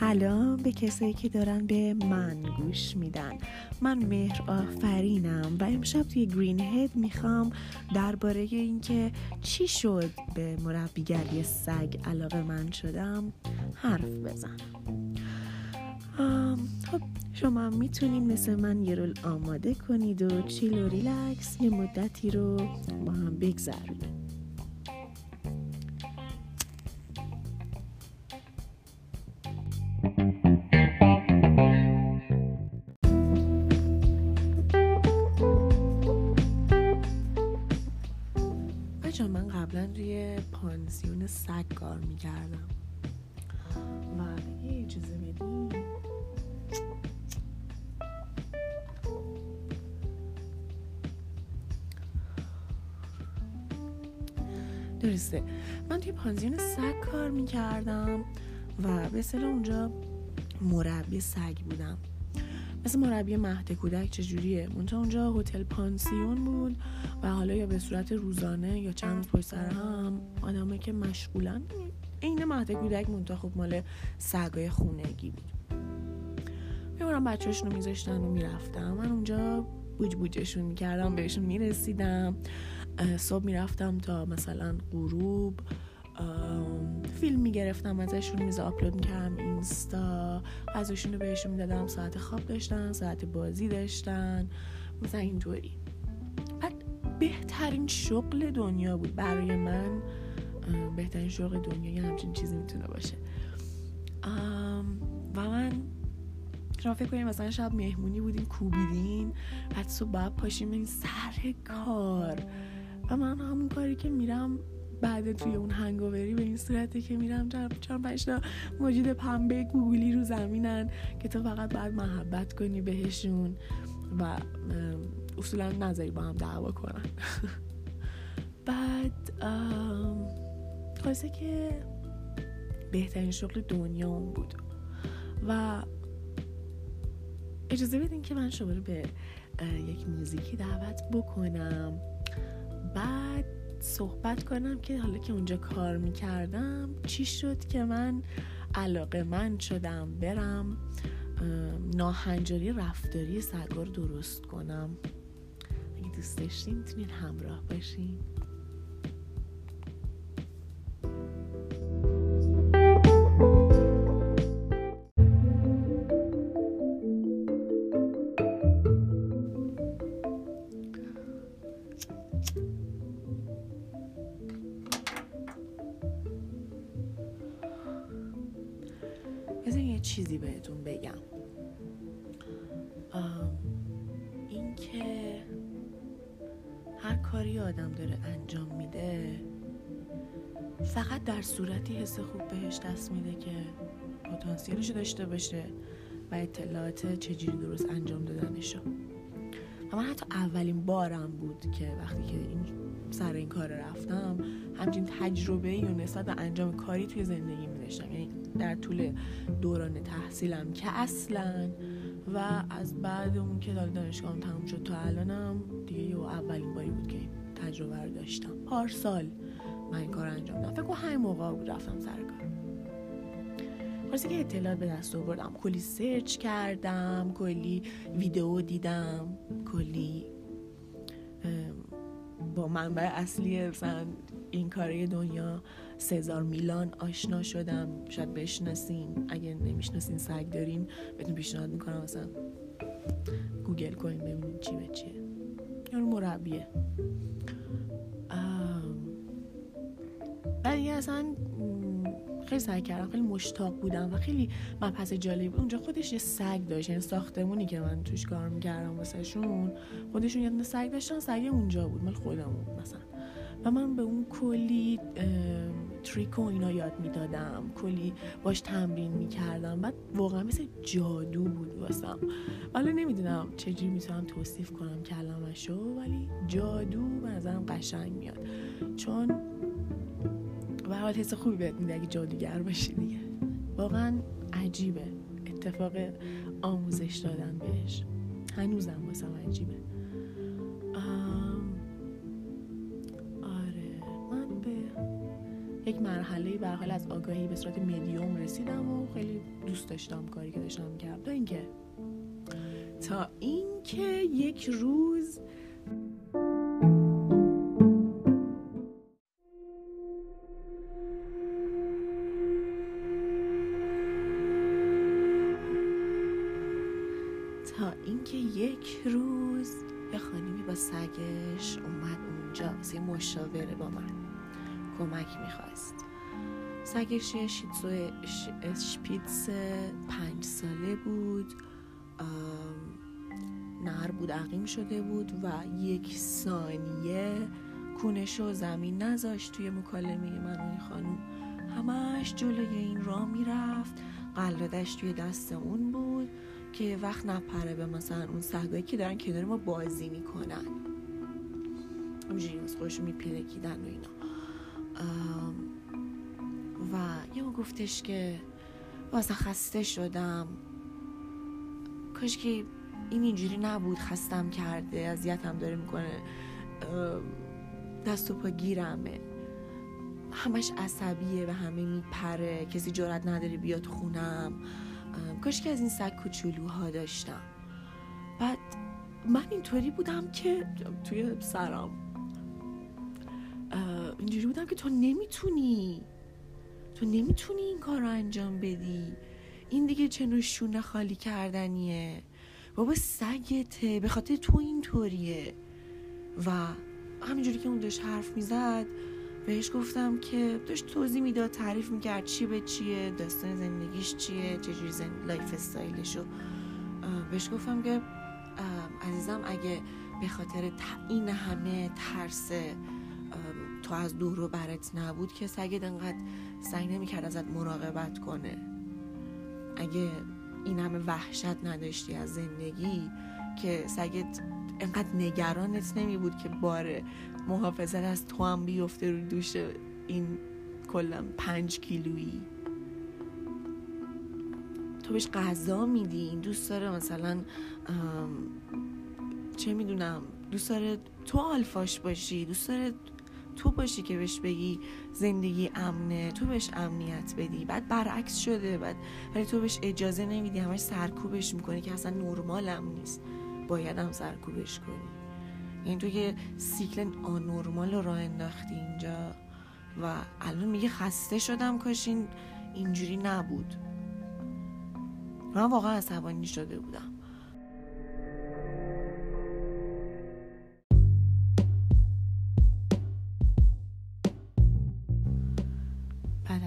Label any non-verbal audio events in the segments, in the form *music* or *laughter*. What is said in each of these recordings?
سلام به کسایی که دارن به من گوش میدن. من مهر آفرینم و امشب توی گرین هد می‌خوام درباره اینکه چی شد به مربیگری سگ علاقه من شدم حرف بزنم. خب شما می‌تونید مثل من یه رول آماده کنید و چیل و ریلکس یه مدتی رو با هم بگذرونید. بچه من قبلا روی پانسیون سگ کار می‌کردم. و یه اجازه بدیم درسته. من توی پانزیون سگ کار می‌کردم و به اصطلاح اونجا مربی سگ بودم. مثل مربی مهد کودک چجوریه؟ منتها اونجا هتل پانسیون بود و حالا یا به صورت روزانه یا چند روز پشت سر هم آدمایی که مشغولن. عین مهد کودک منتها خب مال سگای خونگی بود. می‌برم بچه‌هاشون رو میذاشتن و می‌رفتم. من اونجا بوج بوجشون می‌کردم بهشون می‌رسیدم. صبح می‌رفتم تا مثلا غروب. فیلم می‌گرفتم ازشون میز آپلود می‌کردم اینستا. غذاشون رو بهشون می‌دادم ساعت خواب داشتن ساعت بازی داشتن. مثلا اینطوری بعد بهترین شغل دنیا بود. برای من بهترین شغل دنیا یه همچین چیزی می‌تونه باشه. و من شما فکر کنیم مثلا شب مهمونی بودیم کوبیدین بعد صبح باید پاشیم این سر کار. و من همون کاری که میرم بعد توی اون هنگاوری به این صورته که میرم چهار پنج تا موجود پنبه گوگلی رو زمینن که تو فقط باید محبت کنی بهشون و اصولا نظری با هم دعوا کنن. *laughs* بعد خواسته که بهترین شغل دنیا اون بود و اجازه بدین که من شما رو به یک موزیکی دعوت بکنم. بعد صحبت کنم که حالا که اونجا کار می‌کردم چی شد که من علاقه من شدم برم ناهنجاری رفتاری سگا رو درست کنم؟ اگه دوست داشتین می‌تونین همراه باشین. چیزی بهتون بگم. این که هر کاری آدم داره انجام میده فقط در صورتی حس خوب بهش دست میده که پتانسیلش داشته باشه و اطلاعات چجوری درست انجام دادنشو. و من حتی اولین بارم بود که وقتی که این سر این کار رفتم همچین تجربه یا نسبت به انجام کاری توی زندگی می داشتم یعنی در طول دوران تحصیلم که اصلا و از بعد اون که دانشگاهم تموم شد تا الانم دیگه یه اولین باری بود که تجربه رو داشتم. پارسال من این کار انجام دادم. فکر کنم همین موقع بود رفتم سر کار. واسه که اطلاعات به دست آوردم. کلی سرچ کردم کلی ویدیو دیدم کلی با منبع اصلی این کاره دنیا سزار میلان آشنا شدم. شاید بشناسین. اگه نمی‌شناسین سگ دارین بهتون پیشنهاد می‌کنم مثلا گوگل کنین ببینین چی به چیه. یارو مربیه. ولی اصلا خیلی سعی کردم خیلی مشتاق بودم و خیلی مبحث جالبی. بود اونجا خودش یه سگ داشت یعنی ساختمونی که من توش کار می‌کردم واسه شون خودشون یه سگ داشتن سگ اونجا بود مال خودم بود مثلا. و من به اون کلی تریک و اینا یاد می‌دادم. کلی باش تمرین می‌کردم. بعد واقعا مثل جادو بود واسم. حالا نمی‌دونم چجوری می‌تونم توصیف کنم کلمشو ولی جادو به نظرم قشنگ میاد. چون و حال حس خوبی بهت میده اگه جادوگر باشی دیگه. واقعا عجیبه. اتفاق آموزش دادن بهش. هنوزم واسم عجیبه. یک مرحله به حال از آگاهی به صورت مدیوم رسیدم و خیلی دوست داشتم کاری که داشتم کردم تا اینکه تا اینکه یک روز تا اینکه یک روز یه خانمی با سگش اومد اونجا واسه مشاوره با من. کمک می‌خواست. سگش یه شیتزو شپیتس پنج ساله بود. نر بود عقیم شده بود و یک ثانیه کونش و زمین نذاشت توی مکالمه من و این همش جلوی این راه می‌رفت. قلادش توی دست اون بود که وقت نپره به مثلا اون سگایی که دارن کنار ما بازی می‌کنن. همجوری از خودشون میپلکیدن و اینا. و یه گفتش که واسه خسته شدم. کاش که این اینجوری نبود خستم کرده اذیتم داره می‌کنه. دست و پا گیرمه. همش عصبیه و همه میپره. کسی جرات نداره بیاد خونم. کاش که از این سگ کوچولوها داشتم. بعد من اینطوری بودم که توی سرم. اینجوری بودم که تو نمی‌تونی. تو نمی‌تونی این کار رو انجام بدی. این دیگه چه شونه خالی کردنیه. بابا سگته. به خاطر تو اینطوریه. و همینجوری که اون داشت حرف می‌زد بهش گفتم که داشت توضیح می‌داد تعریف می‌کرد چی به چیه داستان زندگیش چیه چجوری زن... lifestyle شو بهش گفتم که عزیزم اگه به خاطر این همه ترس تو از دور و برت نبود که سگت انقدر سعی نمی‌کرد ازت مراقبت کنه. اگه این همه وحشت نداشتی از زندگی که سگت انقدر نگرانت نمی بود که بار محافظت از تو هم بیفته رو دوش این کلا پنج کیلویی. تو بهش غذا میدی این دوست داره مثلا چه می‌دونم دوست داره تو آلفاش باشی دوست داره تو باشی که بهش بگی زندگی امنه تو بهش امنیت بدی. بعد برعکس شده بعد ولی تو بهش اجازه نمیدی همش سرکوبش می‌کنی که اصلا نرمالم نیست. باید هم سرکوبش کنی. یعنی تو یه سیکل آنورمال رو راه انداختی اینجا و الان میگه خسته شدم کاش این اینجوری نبود. من واقعا عصبانی شده بودم.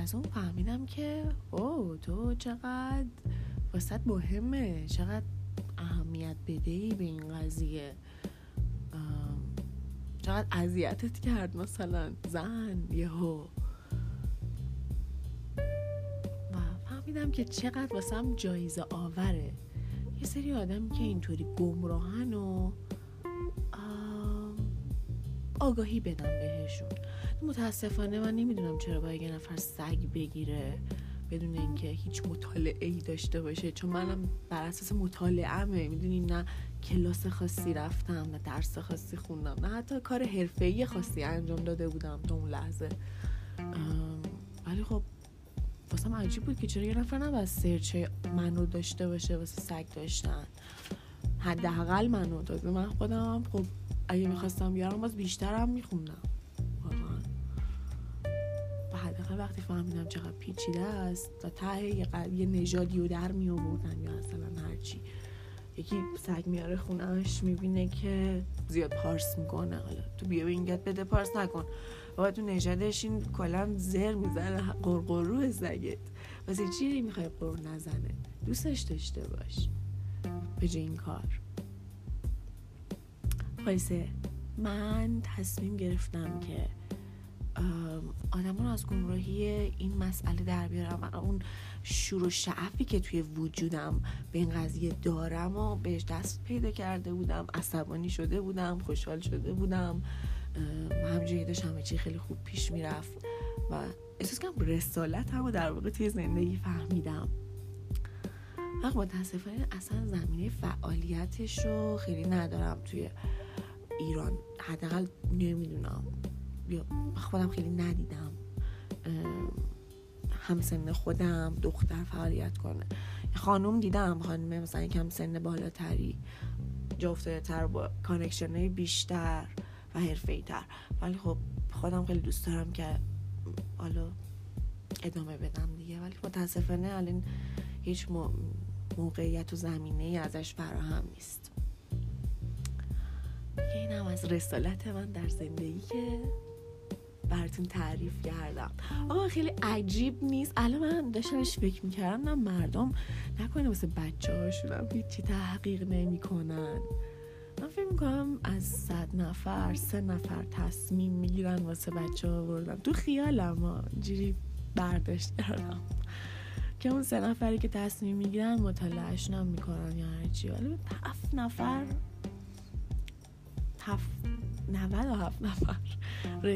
از اون فهمیدم که او تو چقدر واسط مهمه چقدر اهمیت بدهی به این قضیه. چقدر اذیتت کرد مثلا زن یهو. و فهمیدم که چقدر واسم جایزه آوره. یه سری آدم که اینطوری گمراهن و آگاهی بدم بهشون. متاسفانه من نمی‌دونم چرا باید یه نفر سگ بگیره بدون اینکه هیچ مطالعه ای داشته باشه. چون منم بر اساس مطالعهمه. می‌دونی نه کلاس خاصی رفتم نه درس خاصی خوندم نه حتی کار حرفه‌ای خاصی انجام داده بودم تا اون لحظه. ولی خب واسم عجیب بود که چرا یه نفر نباید سرچ منو داشته باشه واسه سگ داشتن. حداقل منو داد. من خودم خب اگه می‌خواستم بیارم باز بیشترم میخوندم. حداقل وقتی فهمیدم چقدر پیچیده است تا ته یه, یه نژادی رو در می آوردن یا اصلا هرچی یکی سگ میاره خونهش می‌بینه که زیاد پارس می‌کنه. حالا تو بیا اینگت بده پارس نکن. و تو نژادش این کلا زر می‌زنه. قرقرو سگت. واسه چی می‌خوای قرق نزنه؟ دوستش داشته باش. به این کار. خلاصه من تصمیم گرفتم که آدم رو از گمراهی این مسئله در بیارم و اون شور و شعفی که توی وجودم به این قضیه دارم و بهش دست پیدا کرده بودم عصبانی شده بودم خوشحال شده بودم و همجوری داشت همه چی خیلی خوب پیش می‌رفت و احساس کنم رسالت هم در واقع توی زندگی فهمیدم. وقت متاسفانه اصلا زمینه فعالیتش رو خیلی ندارم توی ایران حداقل نمی‌دونم. یا خودم خیلی ندیدم. همسن خودم دختر فعالیت کنه. خانوم دیدم خانم مثلا کم سن بالاتری. جفته تر با connection بیشتر و حرفه تر ولی خب خودم خیلی دوست دارم که حالا ادامه بدم دیگه. ولی متاسفانه الان هیچ موقعیت و زمینه ازش فراهم نیست. این هم از رسالت من در زندگی که براتون تعریف کردم. آقا خیلی عجیب نیست. الان من داشتمش فکر می‌کردم نه مردم نکنه واسه بچه هاشونم هیچی تحقیق نمی‌کنن. من فکر می‌کنم از صد نفر سه نفر تصمیم می‌گیرن واسه بچه ها بردم تو خیالم ها جوری برداشت کردم. که اون سه نفری که تصمیم می‌گیرن مطالعهشون هم می‌کنن یا هرچی. ولی هفت نفر هفت نود و هفت نفر.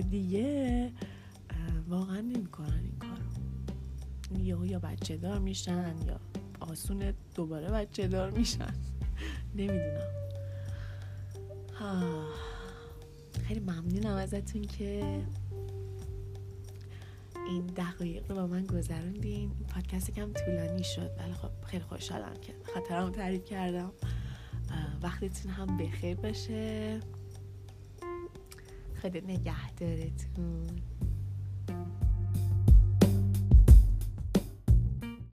دیگه واقعا نمی‌کنن این کارو. یا یا بچه دار میشن یا آسون دوباره بچه دار میشن. نمی‌دونم. خیلی ممنونم ازتون که این دقایق رو با من گذروندین. پادکست کم طولانی شد ولی خب خیلی خوشحالم که خاطرم تعریف کردم. وقتتون هم بخیر باشه. خیلی نگهدارتون.